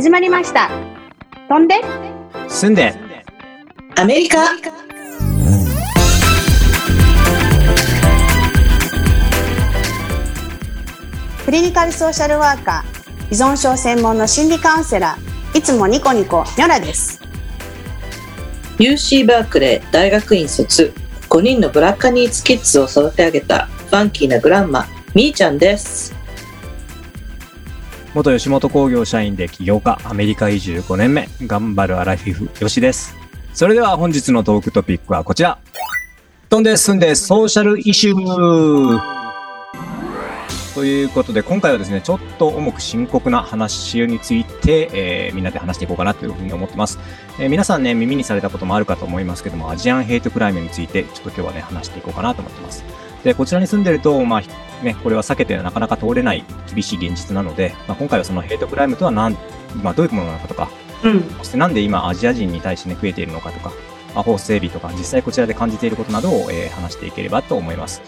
始まりました。飛んで。住んで。アメリカ。クリニカルソーシャルワーカー依存症専門の心理カウンセラーいつもニコニコニョラです。UC バークレー大学院卒5人のブラッカニーズキッズを育て上げたファンキーなグランマみーちゃんです元吉本興業社員で起業家アメリカ移住5年目頑張るアラフィフよしですそれでは本日のトークトピックはこちら飛んで住んでソーシャルイシューということで、今回はですね、ちょっと重く深刻な話について、えー、みんなで話していこうかなというふうに思ってます。えー、皆さんね、耳にされたこともあるかと思いますけども、アジアンヘイトクライムについて、ちょっと今日はね、話していこうかなと思ってます。で、こちらに住んでると、まあ、ね、これは避けてなかなか通れない厳しい現実なので、まあ、今回はそのヘイトクライムとは何、まあ、どういうものなのかとか、うん、そしてなんで今アジア人に対してね、増えているのかとか、まあ、法整備とか、実際こちらで感じていることなどを、えー、話していければと思います。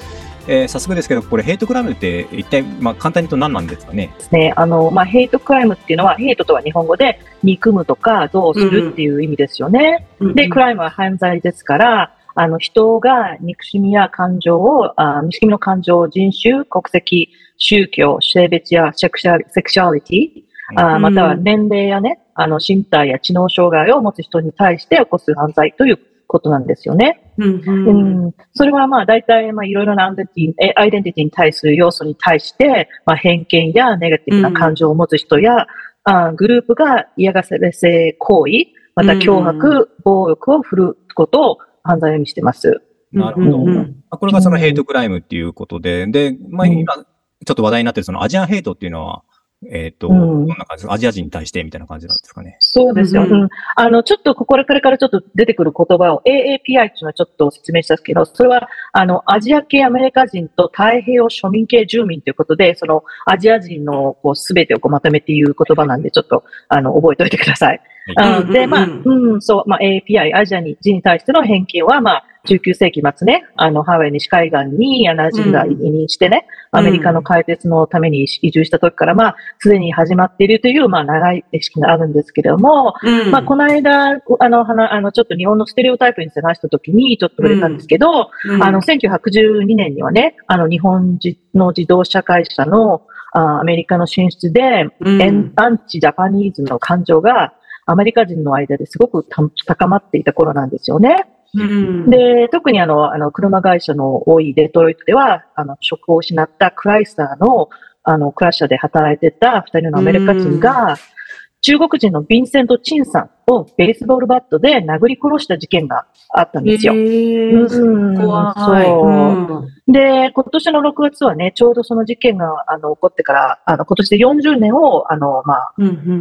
えー、早速ですけど、これ、ヘイトクライムって一体、まあ、簡単に言うと何なんですかね？ですね。あの、まあ、ヘイトクライムっていうのは、 hate とは日本語で、憎むとか、どうするっていう意味ですよね。うんうん、で、 crime は犯罪ですから、あの、人が憎しみや感情を、あ憎しみの感情を人種、国籍、宗教、性別やセクシャセクシャリティ、あまたは年齢やね、あの、身体や知能障害を持つ人に対して起こす犯罪ということなんですよね。うん、うん、それはまあ大体まあいろいろなアイデンティティアイデンティティに対する要素に対して、まあ、偏見やネガティブな感情を持つ人や、うん、あグループが嫌がらせ行為、また脅迫、暴力を振るうことを犯罪にしてます。なるほど。うん、これがそのヘイトクライムっていうことで、で、まあ今、ちょっと話題になってるそのアジアンヘイトっていうのは、えっ、ー、と、うん、どんな感じアジア人に対してみたいな感じなんですかね。そうですよ。うん、あの、ちょっとこれからちょっと出てくる言葉を AAPI っていうのはちょっと説明したんですけど、それは、あの、アジア系アメリカ人と太平洋庶民系住民ということで、そのアジア人のこう全てをこうまとめて言う言葉なんで、ちょっと、あの、覚えておいてください。はい、で、まあ、うん、そう、まあ、AAPI、アジア人に対しての偏見は、まあ、19世紀末ね、あの、ハワイ西海岸にアナ人が移民してね、うん、アメリカの開設のために移住した時から、まあ、すでに始まっているという、まあ、長い歴史があるんですけれども、うん、まあ、この間、あの、あの、ちょっと日本のステレオタイプに話した時にちょっと触れたんですけど、うん、あの、1912年にはね、あの、日本の自動車会社のあアメリカの進出で、アンチジャパニーズの感情がアメリカ人の間ですごく高まっていた頃なんですよね。うん、で、特にあの、あの、車会社の多いデトロイトでは、あの、職を失ったクライスターの、あの、クラッシャーで働いてた二人のアメリカ人が、中国人のヴィンセント・チンさんをベースボールバットで殴り殺した事件があったんですよ。うん、怖い。そう。で、今年の6月はね、ちょうどその事件が、あの、起こってから、あの、今年で40年を、あの、まあ、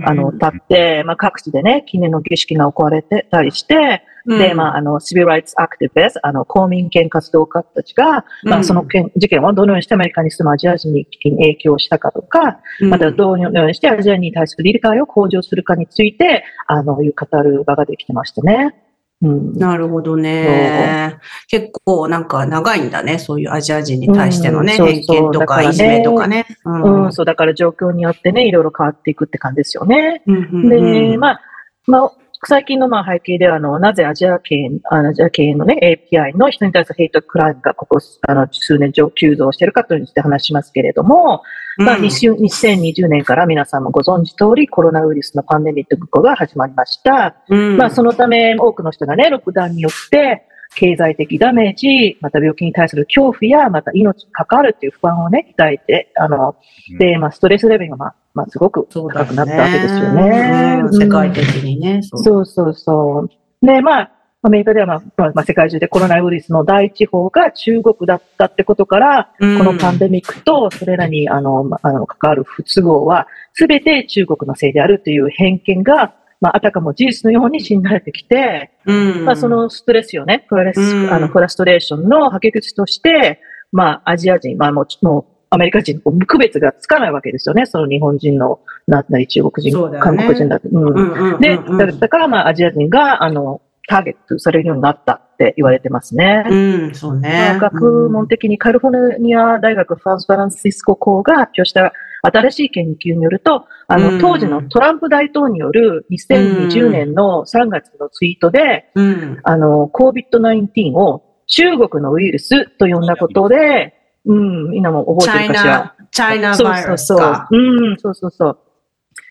あの、経って、まあ、各地でね、記念の儀式が行われてたりして、で、まあ、あの、シビルライツアクティブス、あの、公民権活動家たちが、まあ、その件、事件をどのようにしてアメリカに住むアジア人に影響したかとか、またどのようにしてアジアに対する理解を向上するかについて、あの、いう語る場ができてましたね。うん、なるほどね。結構なんか長いんだね。そういうアジア人に対してのね、うん、偏見とかいじめとかね。うん、うん、そう、だから状況によってね、いろいろ変わっていくって感じですよね。うん、で、まあ、まあ、最近のまあ背景では、あの、なぜアジア系、アジア系のね、API の人に対するヘイトクライムがここ、あの、数年上急増しているかというについて話しますけれども、うん、まあ、2020年から皆さんもご存知通り、コロナウイルスのパンデミックが始まりました。うん、まあ、そのため、多くの人がね、ロックダウンによって、経済的ダメージ、また病気に対する恐怖や、また命に関わるという不安をね、抱いて、あの、で、まあ、ストレスレベルが、まあ、まあ、すごく高くなったわけですよね。世界的にね。そうそうそう。で、まあ、アメリカでは、まあ、まあ、世界中でコロナウイルスの第一報が中国だったってことから、うん、このパンデミックとそれらに、あの、あの、関わる不都合は、すべて中国のせいであるという偏見が、まあ、あたかも事実のように信じられてきて、うん、まあ、そのストレスよね、フラス、うん、あのフラストレーションの吐き口として、まあ、アジア人、まあもう、もう、アメリカ人、区別がつかないわけですよね。その日本人の、なったり中国人、ね、韓国人だって。うん。で、だからまあ、アジア人が、あの、ターゲットされるようになったって言われてますね。うん、そうね。まあ、学問的にカリフォルニア大学ファンス・バランシスコ校が発表した新しい研究によると、あの、当時のトランプ大統領による2020年の3月のツイートで、うん。あの、COVID-19 を中国のウイルスと呼んだことで、うん、みんなも覚えてるかしら。ナ、チャイナそうバイラスそうそうか。。うん、そうそうそう。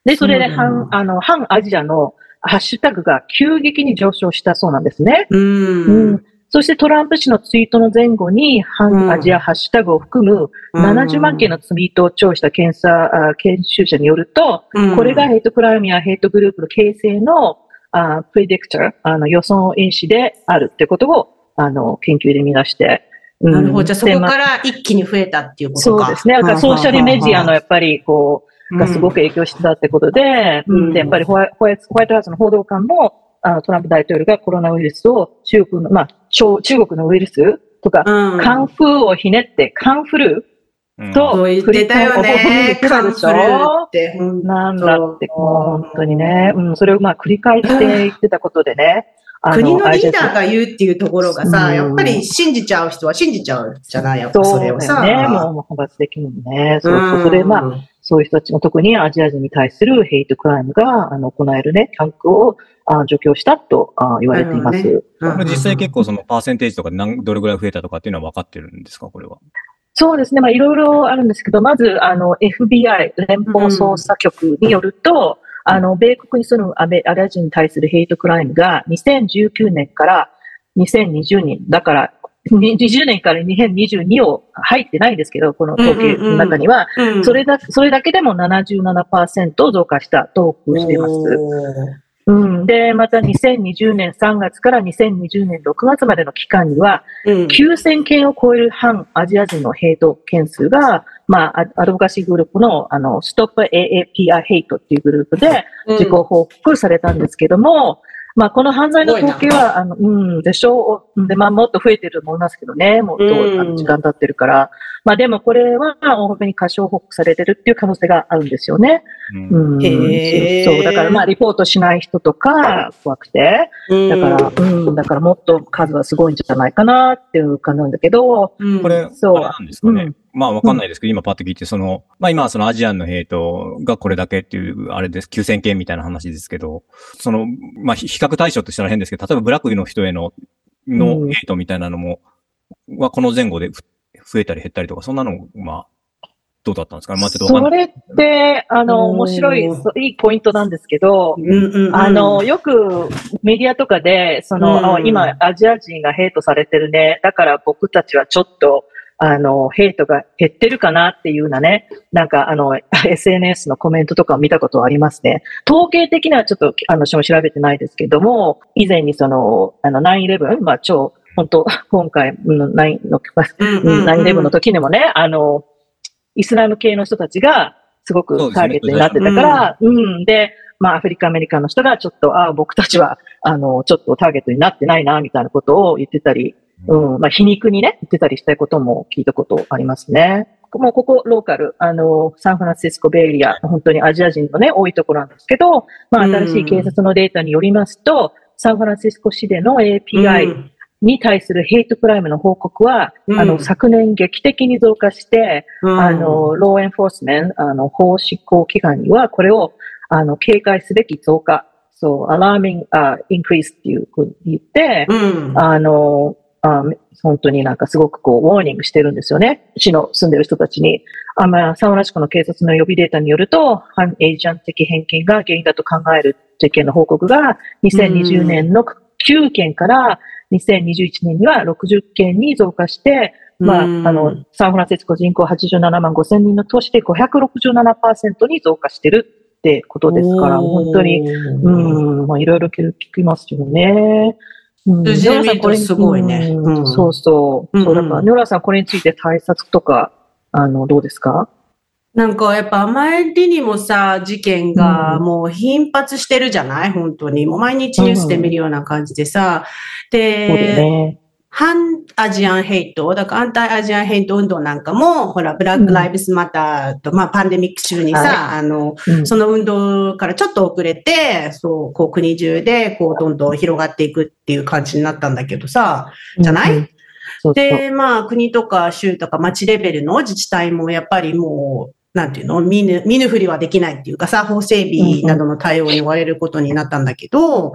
で、それで、うん反、あの、反アジアのハッシュタグが急激に上昇したそうなんですね。う。うんん。そしてトランプ氏のツイートの前後に、反アジアハッシュタグを含む70万件のツイートを聴した検査、あ研修者によると、うんこれがヘイトクライムやヘイトグループの形成の、あプレディクター、あの予想因子であるってことを、あの、研究で見出して。うんなるほど。じゃあそこから一気に増えたっていうことか。そうですね。だからソーシャルメディアのやっぱりこう、がすごくく。影響してたってことで、うんうんで、やっぱりホワイホワイホワイトハウスの報道官も、あのトランプ大統領がコロナウイルスを中国の、まあ、中中国のウイルスとか、うん。カンフーをひねって、カンフルうんとそう言ってたよね。カンフルって。ーなんだって、もう本当にね、うん、それをまあ繰り返して言ってたことでね、あ国のリーダーが言うっていうところがさ、うんやっぱり信じちゃう人は信じちゃうじゃないやっぱそうそれをさ。だよね、もう派閥的にもね、そうそう、それまあ、そういう人たちも特にアジア人に対するヘイトクライムがあの行えるね、タンクをあ除去したとあ言われています。うんこれ実際結構そのパーセンテージとか何どれぐらい増えたとかっていうのは分かってるんですかこれは？そうですね。まあ、いろいろあるんですけど、まず、あの、FBI、連邦捜査局によると、あの、米国に住むアメアジア人に対するヘイトクライムが2019年から2020年、だから、20年から2022を入ってないんですけど、この統計の中には、うんそれだ、それだけでも77%増加したと報告しています。うん。で、また2020年3月から2020年6月までの期間には、うん。9000件を超える反アジア人のヘイト件数が、まあ、アアドボカシーグループの、あの、ストップ AAPI ヘイトっていうグループで自己報告されたんですけども、まあ、この犯罪の統計は、あの、うん、でしょう。で、まあ、もっと増えてると思いますけどね、もっとうんあの時間経ってるから。まあ、でもこれは、本当に過小報告されてるっていう可能性があるんですよね。うんうん。そう、だからまあ、リポートしない人とか、怖くて。だから、うん、だからもっと数はすごいんじゃないかなっていう感じなんだけど、うんこれ、そうあれなんですかね。うんまあわかんないですけど、今パッと聞いて、その、まあ今はそのアジアンのヘイトがこれだけっていう、あれです、9000件みたいな話ですけど、その、まあ比比較対象としたら変ですけど、例えばブラックの人への、のうんヘイトみたいなのも、はこの前後でふ増えたり減ったりとか、そんなのも、まあ、どうだったんですか？ね。まあちょっとわかんない。それって、あの、うん面白い、いいポイントなんですけど、うんうんうんあの、よくメディアとかで、その、うんあ今、アジア人がヘイトされてるね。だから僕たちはちょっと、あの、ヘイトが減ってるかなっていうようなね、なんか、あの、SNS のコメントとかを見たことはありますね。統計的にはちょっと、あの、私も調べてないですけども、以前にその、あの、9-11、まあ、超、本当 今回、うん9の、うんうん9-11の時にもね、あの、イスラム系の人たちがすごくターゲットになってたから、うん、で、まあ、アフリカ、アメリカの人がちょっと、ああ、僕たちは、あの、ちょっとターゲットになってないな、みたいなことを言ってたり、うん、まあ、皮肉にね、言ってたりしたことも聞いたことありますね。もうここ、ローカル、あの、サンフランシスコベイエリア、本当にアジア人のね、多いところなんですけど、まあ、新しい警察のデータによりますと、サンフランシスコ市での API に対するヘイトクライムの報告は、うん。あの、昨年劇的に増加して、うん。あの、 law enforcement、あの、法執行機関には、これを、あの、警戒すべき増加、そう、 alarming、あ、 increase っていうふうに言って、うん。あの、あ本当になんかすごくこう、 warning してるんですよね。市の住んでる人たちに。あまあ、サンフランシスコの警察の予備データによると、反 Asian 的偏見が原因だと考える事件の報告が、2020年の9件から2021年には60件に増加して、まあ、あうんの、サンフランシスコ人口87万5千人の都市で567%に増加してるってことですから、本当に、うん、まあ、いろいろ聞きますよね。うん数字で見るとすごいねうんうんそうそう。うんうんそう、だから、ニョラさんこれについて対策とか、あの、どうですか？なんかやっぱあまりにもさ、事件がうんもう頻発してるじゃない？本当に。もう毎日ニュースで見るような感じでさ。で、ね。反アジアンヘイト、だからアンタイアジアンヘイト運動なんかも、ほら、ブラックライブスマターと、まあパンデミック中にさ、はあの、うん。その運動からちょっと遅れて、そう、こう国中で、こう、どんどん広がっていくっていう感じになったんだけどさ、じゃない？うんそうそう。で、まあ、国とか州とか町レベルの自治体もやっぱりもう、なんていうの？見ぬ、見ぬふりはできないっていうかさ、法整備などの対応に追われることになったんだけど、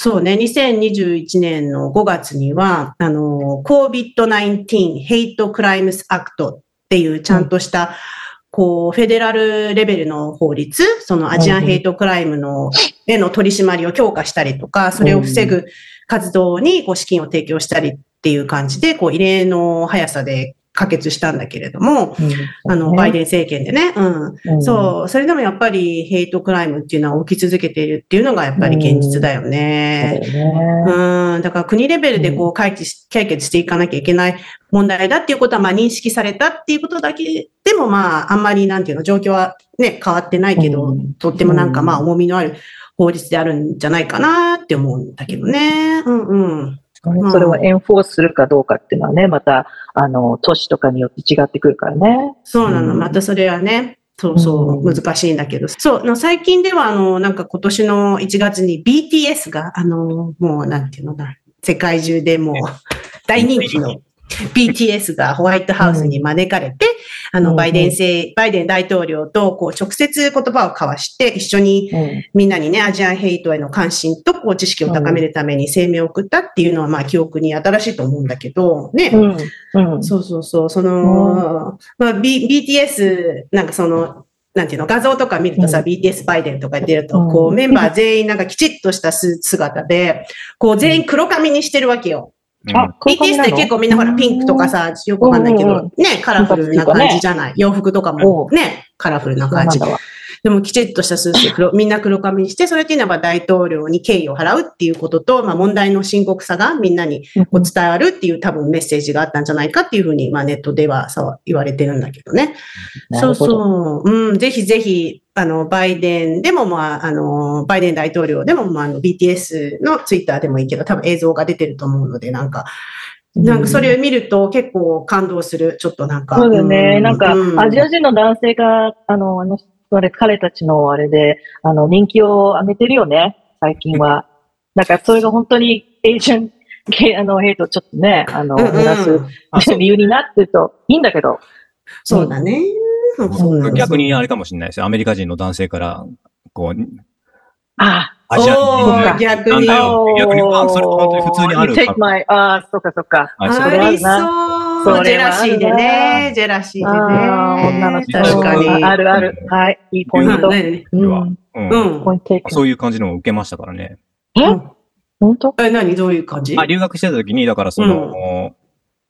そうね、2021年の5月には、あの、COVID-19 Hate Crimes Act っていうちゃんとした、こう、フェデラルレベルの法律、そのアジアンヘイトクライムの、への取り締まりを強化したりとか、それを防ぐ活動にこう資金を提供したりっていう感じで、こう、異例の速さで可決したんだけれども、うん、あの、バイデン政権でね、うん、うん、そう、それでもやっぱりヘイトクライムっていうのは起き続けているっていうのがやっぱり現実だよね。うん、うん、だから国レベルでこう解決解決していかなきゃいけない問題だっていうことはまあ認識されたっていうことだけでもまあ、あんまりなんていうの、状況はね、変わってないけど、とってもなんかまあ重みのある法律であるんじゃないかなって思うんだけどね。うんうん。それをエンフォースするかどうかっていうのはね、また、あの、都市とかによって違ってくるからね。そうなの。またそれはね、そうそう、難しいんだけど。そう、最近では、あの、なんか今年の1月に BTS が、あの、もう、なんていうのだ、世界中でもう 大人気の BTS がホワイトハウスに招かれて、あの、バイデン政、バイデン大統領と、こう、直接言葉を交わして、一緒に、みんなにね、アジアンヘイトへの関心と、こう、知識を高めるために声明を送ったっていうのは、まあ、記憶に新しいと思うんだけど、ね。そうそうそう、その、まあ、B、BTS、なんかその、なんていうの、画像とか見るとさ、BTS バイデンとか出ると、こう、メンバー全員なんかきちっとした姿で、こう、全員黒髪にしてるわけよ。あ、BTS って結構みんなほらピンクとかさ、よくわかんないけど、ね、カラフルな感じじゃない？洋服とかもね、カラフルな感じ。でもきちっとしたスーツ黒、みんな黒髪にして、それっていうのは大統領に敬意を払うっていうことと、まあ問題の深刻さがみんなにこう伝わるっていう多分メッセージがあったんじゃないかっていうふうに、まあネットではさ、言われてるんだけどね。そうそう。うん、ぜひぜひ、あの、バイデンでも、まあ、あの、バイデン大統領でも、まあ、あの、BTS のツイッターでもいいけど、多分映像が出てると思うので、なんか、なんかそれを見ると結構感動する、ちょっとなんか。そうだよね。うん、なんか、アジア人の男性が、あの、あの、それ、彼たちのあれで、あの、人気を上げてるよね、最近は。なんか、それが本当に、エージェン、あの、ヘイトちょっとね、あの、減らす理由になってるといいんだけど。そうだね。逆にあれかもしれないですよ。アメリカ人の男性から、こう、ああ、アジア人逆に。逆に、あ、それ本当に普通にある。take my, あ、そっかそっか。あ、それあるな。そう、ジェラシーでね。ジェラシーでね。女の人確かに。あるある。はい。いいポイント。そういう感じのを受けましたからね。え？本当？え、何？どういう感じ？あ、留学してた時に、だからその、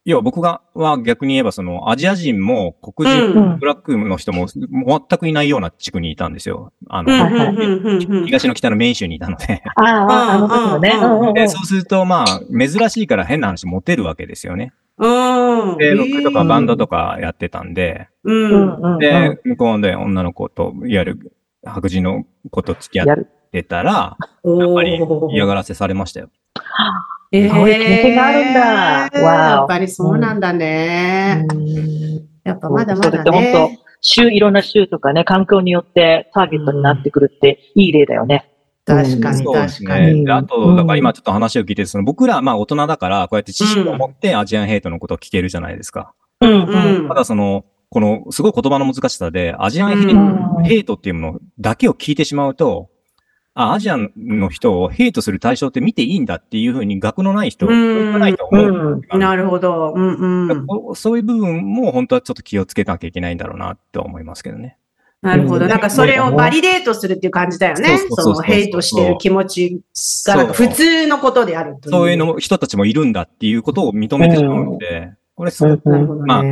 要は僕が、は逆に言えばそのアジア人も黒人、ブラックの人も全くいないような地区にいたんですよ。あの、東の北のメイン州にいたので。ああ、あの時ね。で、そうするとまあ、珍しいから変な話持てるわけですよね。うん。で、僕とかバンドとかやってたんで、うん。で、向こうで女の子と、いわゆる白人の子と付き合ってたら、やっぱり嫌がらせされましたよ。ええー、経験があるんだ。わやっぱりそうなんだね。うん、やっぱまだまだね。本当州、いろんな州とかね、環境によってターゲットになってくるっていい例だよね。確かに、確かに。あと、だから今ちょっと話を聞いて、その僕ら、まあ大人だから、こうやって知識を持ってアジアンヘイトのことを聞けるじゃないですか。うんうん。ただその、このすごい言葉の難しさで、アジアンヘイトっていうものだけを聞いてしまうと、あ、アジアの人をヘイトする対象って見ていいんだっていうふうに学のない人はないと思う。うん、なるほど、うんうん。そういう部分も本当はちょっと気をつけなきゃいけないんだろうなと思いますけどね。なるほど。なんかそれをバリデートするっていう感じだよね。そのヘイトしてる気持ちが普通のことであるという。そういうの人たちもいるんだっていうことを認めてしまうので、これすごく、まあ、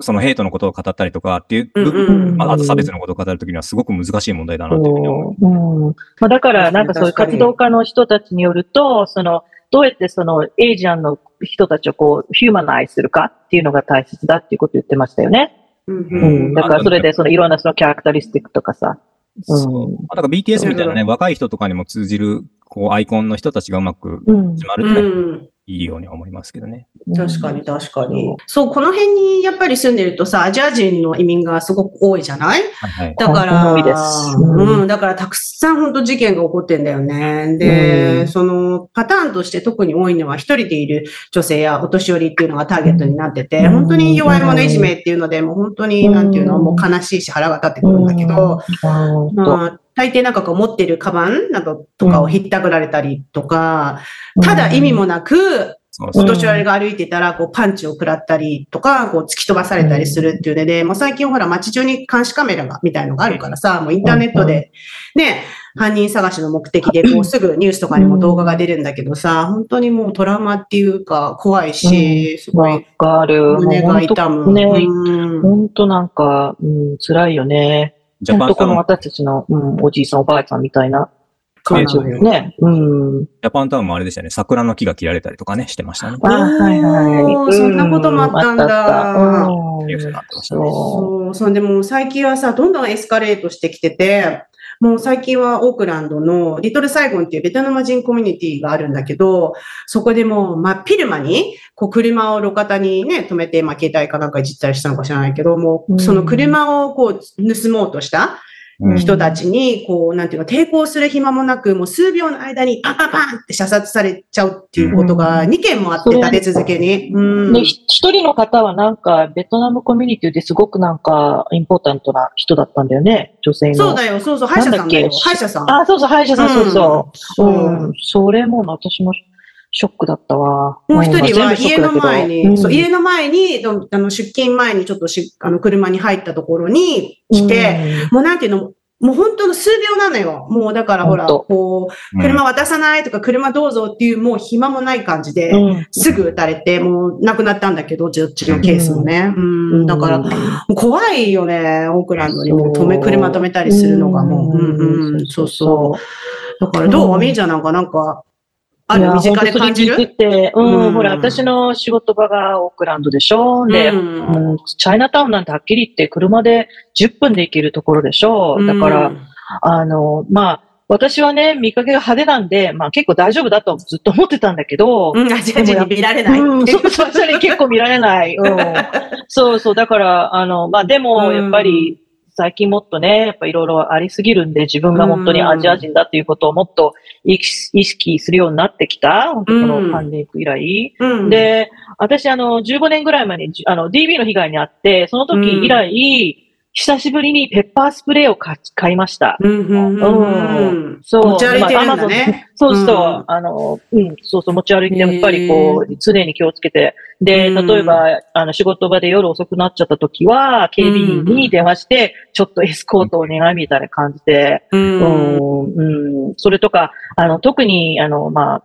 そのヘイトのことを語ったりとかっていう部分、まあ、あと差別のことを語るときにはすごく難しい問題だなというふうに思う。うんまあ、だから、なんかそういう活動家の人たちによると、その、どうやってそのエイジアンの人たちをこう、ヒューマナイズするかっていうのが大切だっていうことを言ってましたよね。うん、だからそれでそのいろんなそのキャラクタリスティックとかさ。そう。だから BTS みたいなね、若い人とかにも通じる、こう、アイコンの人たちがうまく決まるって、いいようには思いますけどね。確かに確かに。そう、この辺にやっぱり住んでるとさ、アジア人の移民がすごく多いじゃない？はいはい。だから、多いです。うん。うん、だからたくさん本当事件が起こってんだよね。で、うん。そのパターンとして特に多いのは一人でいる女性やお年寄りっていうのがターゲットになってて、うん。本当に弱い者いじめっていうので、もう本当に、なんていうの、もう悲しいし腹が立ってくるんだけど、うん。まあ、大抵なんかこう持ってるカバンなどとかをひったくられたりとか、ただ意味もなく、お年寄りが歩いてたら、こう、パンチを食らったりとか、こう、突き飛ばされたりするっていうので、もう最近ほら、街中に監視カメラが、みたいのがあるからさ、もうインターネットで、ね、犯人探しの目的で、こう、すぐニュースとかにも動画が出るんだけどさ、本当にもうトラウマっていうか、怖いし、すごわいかる。胸が痛む。本当なんか、うん、辛いよね。ジャパンタウン、本当この私たちの、うん、おじいさんおばあちゃんみたいな感じそうなのよね。うん。ジャパンタウンもあれでしたね。桜の木が切られたりとかね、してましたね。あはいはい。そんなこともあったんだうあったあったうんニュースになってましたね。そそう、そう、でも最近はさ、どんどんエスカレートしてきてて、もう最近はオークランドのリトルサイゴンっていうベトナム人コミュニティがあるんだけど、そこでもう真っ昼間に、こう車を路肩にね、止めて、まあ携帯かなんかいじったりしたのか知らないけど、もううん。その車をこう盗もうとしたうん人たちに、こう、なんていうの、抵抗する暇もなく、もう数秒の間にパンパンパンって射殺されちゃうっていうことが2件もあって、うん立て続けに。一人の方はなんか、ベトナムコミュニティですごくなんか、インポータントな人だったんだよね、女性の。そうだよ、そうそう、歯医者さん歯医者さん。あ、そうそう、歯医者さん、そうそう。そううん。それも私もショックだったわ。もう一人はん家の前に、うん。そう、家の前に、どあの出勤前にちょっとし、あの、車に入ったところに来て、、もうなんていうの、もう本当の数秒なのよ。もうだからほら、こう、うん。車渡さないとか、車どうぞっていう、もう暇もない感じで、うん。すぐ撃たれて、もう亡くなったんだけど、どっちのケースもね。うん、うん。だから、怖いよね、オークランドにも止め、車止めたりするのがもう。うん。うん、そうそう。だからどう？うんみーちゃんなんかなんか、ある身近で感じる？本当それ聞いててうん、うん。ほら、私の仕事場がオークランドでしょ。で、うん。うんチャイナタウンなんてはっきり言って車で10分で行けるところでしょ。だから、うんあの、まあ、私はね、見かけが派手なんで、まあ結構大丈夫だとずっと思ってたんだけど、うん、アジア人に見られない。うん、そうそう、それ結構見られない。うん、そうそう、だから、あの、まあでも、うん。やっぱり、最近もっとね、やっぱいろいろありすぎるんで、自分が本当にアジア人だっていうことをもっと意識するようになってきた、本当このパンデミック以来。うん、で、私、あの、15年ぐらい前に、じあの、DB の被害にあって、その時以来、久しぶりにペッパースプレーを買買いました。うん、うん、うん。そう。持ち歩いてるんだまあ Amazon ね。そうそう、うんあの、うん、そうそう、持ち歩いて、やっぱりこへう、常に気をつけて。で、うん例えば、あの、仕事場で夜遅くなっちゃった時は、警備員に電話して、ちょっとエスコートお願いみたいな感じで、う。うんん、うん、それとか、あの、特に、あの、まあ、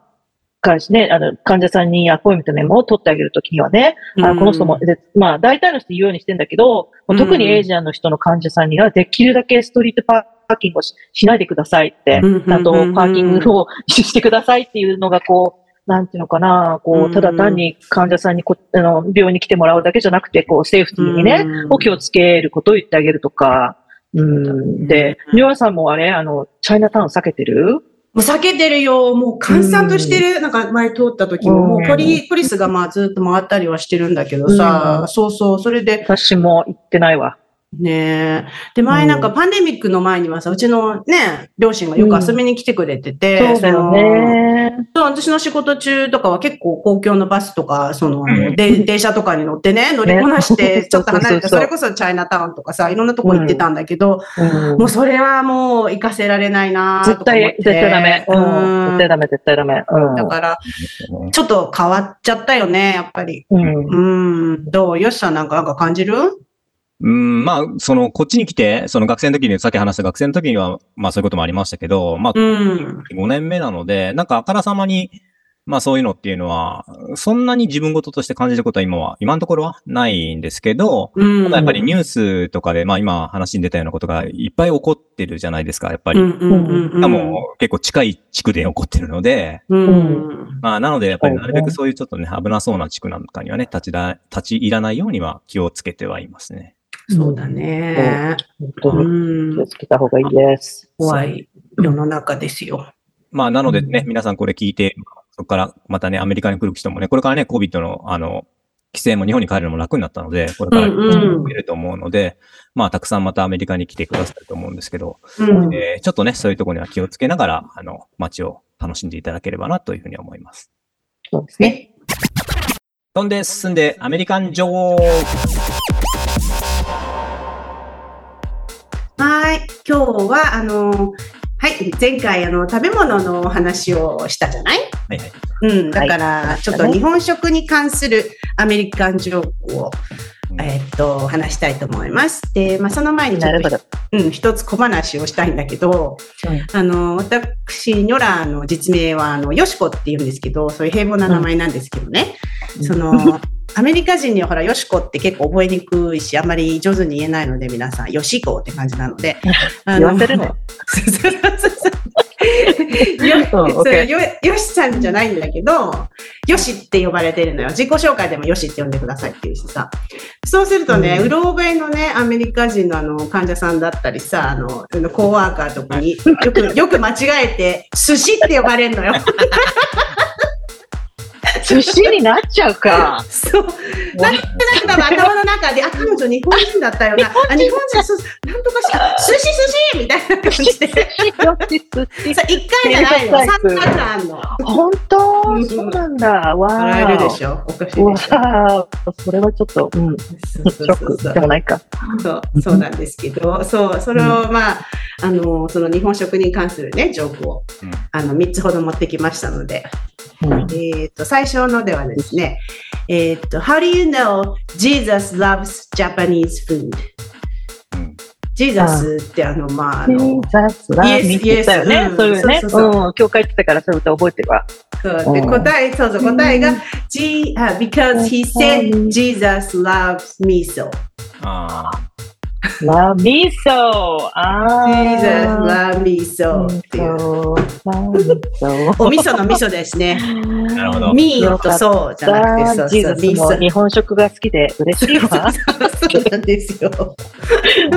かね、あの、患者さんにアポイントメモを取ってあげるときにはね、あこの人も、でまあ、大体の人言うようにしてんだけど、特にエイジアンの人の患者さんには、できるだけストリートパーキングをししないでくださいって、うんちゃんとパーキングをしてくださいっていうのが、こう、なんていうのかな、こうただ単に患者さんにこあの病院に来てもらうだけじゃなくて、こう、セーフティーにね、うん。を気をつけることを言ってあげるとか、うん、で、ニュアさんもあれ、あの、チャイナタウン避けてる？もう避けてるよ。もう閑散としてる。なんか前通った時も、もうポリ、ポリスがまあずっと回ったりはしてるんだけどさ、うんそうそう。それで、私も行ってないわ。ねで、前なんかパンデミックの前にはさ、うちのね、両親がよく遊びに来てくれてて、そうだよね。そう、私の仕事中とかは結構公共のバスとか、その、あのうんで電車とかに乗ってね、乗りこなして、ねちょっと離れて、それこそチャイナタウンとかさ、いろんなとこ行ってたんだけど、うんもうそれはもう行かせられないな絶対、絶対ダメ。うん。絶対だ。ダメ、絶対ダメ。うんだから、ちょっと変わっちゃったよね、やっぱり。うん。うん。どう？よしさんなんかなんか感じる？うん、まあ、その、こっちに来て、その学生の時に、さっき話した学生の時には、まあそういうこともありましたけど、まあ、うん。5年目なので、なんかあからさまに、まあそういうのっていうのは、そんなに自分事として感じることは今は、今のところはないんですけど、うん。ただやっぱりニュースとかで、まあ今話に出たようなことがいっぱい起こってるじゃないですか、やっぱり。しかも結構近い地区で起こってるので、うん。まあなのでやっぱりなるべくそういうちょっとね、危なそうな地区なんかにはね、立ちだ、立ち入らないようには気をつけてはいますね。そうだね。本当気をん。つけた方がいいです。怖い世の中ですよ。まあなのでね、うん皆さんこれ聞いて、そこからまたね、アメリカに来る人もね、これからね、COVID の、あの、規制も日本に帰るのも楽になったので、これからうんうん増えると思うので、まあ、たくさんまたアメリカに来てくださると思うんですけど、うんえーちょっとね、そういうところには気をつけながら、あの、街を楽しんでいただければなというふうに思います。そうですね。飛んで進んでアメリカン女王今日は、あの、はい。前回、あの、食べ物のお話をしたじゃない？はいはい。うん。だから、ちょっと日本食に関するアメリカンジョークを、えーっと、話したいと思います。で、まあ、その前にちょっと。うん、一つ小話をしたいんだけど、あの、私、ニョラの実名は、あの、ヨシコって言うんですけど、そういう平凡な名前なんですけどね。うんその、アメリカ人にはほら、ヨシコって結構覚えにくいし、あんまり上手に言えないので、皆さん、ヨシコって感じなので。あ言わせるね。そうそうそうそうよよよしさんじゃないんだけど、よしって呼ばれてるのよ。自己紹介でもよしって呼んでくださいっていうしさ。そうするとね、うんうろ覚えのね、アメリカ人のあの患者さんだったりさ、あの、あのコーワーカーとかによく、よく間違えて、寿司って呼ばれるのよ。寿司になっちゃうか。そう。なんとなく頭の中で、あ、彼女日本人だったよな。あ、日本人、そうなんとかした。寿司寿司みたいな感じで。さ、一回じゃないの。3パターンあんの。本当？そう。なんだ。わもらえるでーしょ？おかしお。いでしょ？わー。それはちょっと、うん、シそうそうョックでもないか。そう、そうなんですけど、そう、それを、まあ、あの、その日本食に関するね、ジョークを、うん。あの、3つほど持ってきましたので、うん。えっ、と、最初のではですね、えっ、と、How do you know Jesus loves Japanese food? うんジーザスってあの、まあ、あジの、ーザスラーミってたよ Yes, ね yes。そういうね。そうそうそううん。教会行ってたからそういう歌覚えてるわ。そうでうん答え、そうそう、答えが、G、あ because he said Jesus loves miso. あラミソあ Jesus ー loves miso っていう。ラミソお味噌の味噌ですね。あ、なるほど。ミーとそうじゃなくて、そうそう、日本食が好きで嬉しいわ。そうなんですよ。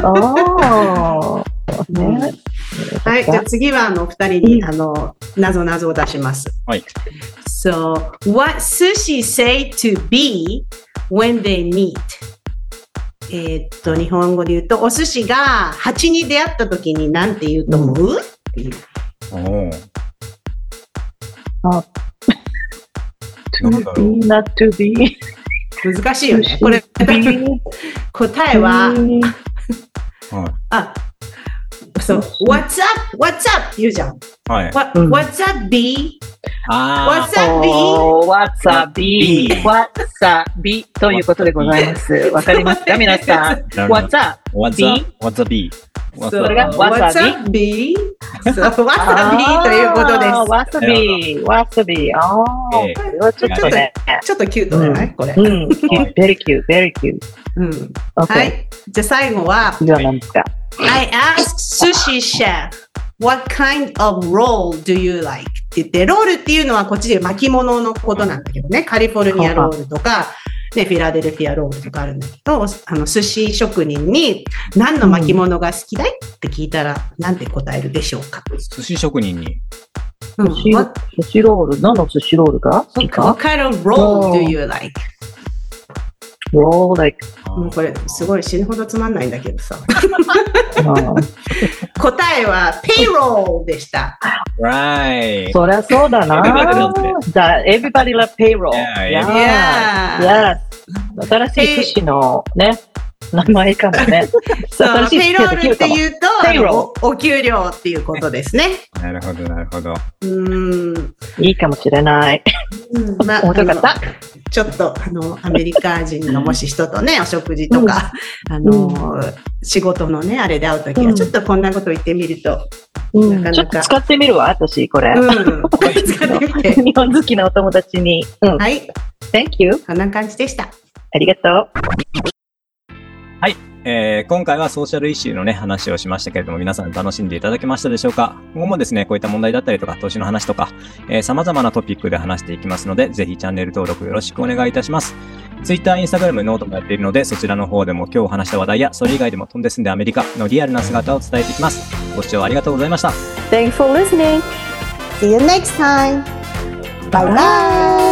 ああ。ね。はい、じゃあ次はあの二人に、あの、なぞなぞを出します。はい。So, what sushi say to be when they meet? えーっと、日本語で言うと、お寿司が蜂に出会った時に何て言うと思う、っていう。あ not to be. 難しいよね。これ、答えは、はい。あ、そう、What's up? What's up? って言うじゃん。はい。What, うん What's up, B? あ What's up, B? わさび、わさびということでございます。わかりますか？皆さん。あ。なるほど What's up? What's B? up? What's up? B? What's それが up? What's What's up, B? そう、わさびということです。わさび、わさび。ああ、ええこれはちょっとね。ちょっとキュートじゃない？これ。うん、very cute, very cute. うん。Okay. はい。じゃあ最後は、次は何ですか？I asked sushi chef, what kind of roll do you like? って言って、ロールっていうのはこっちで巻物のことなんだけどね。カリフォルニアロールとか、ね、フィラデルフィアロールとかあるんだけど、あの、寿司職人に何の巻物が好きだいって聞いたら、なんて答えるでしょうか？寿司職人に。うん寿司ロール、何の寿司ロールが好きか what kind of roll do you like? ロール、like, もうこれ、すごい死ぬほどつまんないんだけどさ。うん答えは、payroll でした。Right. そりゃそうだな。Everybody loves That everybody loves payroll. Yeah, Yeah. Yeah. Yes. 新しい寿司のね、名前かもね。そう、ペイロールってう。言うと、おお給料っていうことですね。なるほど、なるほど。うーん。いいかもしれない。うんまあ、面白かったちょっと、あの、アメリカ人のもし人とね、お食事とか、あの、仕事のね、あれで会うときは、うんちょっとこんなこと言ってみると、うんなかなかちょっと使ってみるわ、私、これ。うん。使ってみて。日本好きなお友達に。うん。はい。Thank you. こんな感じでした。ありがとう。えー今回は social issue のね、話をしましたけれども、皆さん楽しんでいただけましたでしょうか？今後もですね、こういった問題だったりとか、投資の話とか、えー様々なトピックで話していきますので、ぜひチャンネル登録よろしくお願いいたします。Twitter、Instagram、 note もやっているので、そちらの方でも今日話した話題や、それ以外でも飛んで住んでアメリカのリアルな姿を伝えていきます。ご視聴ありがとうございました。Thanks for listening. See you next time! バイバイ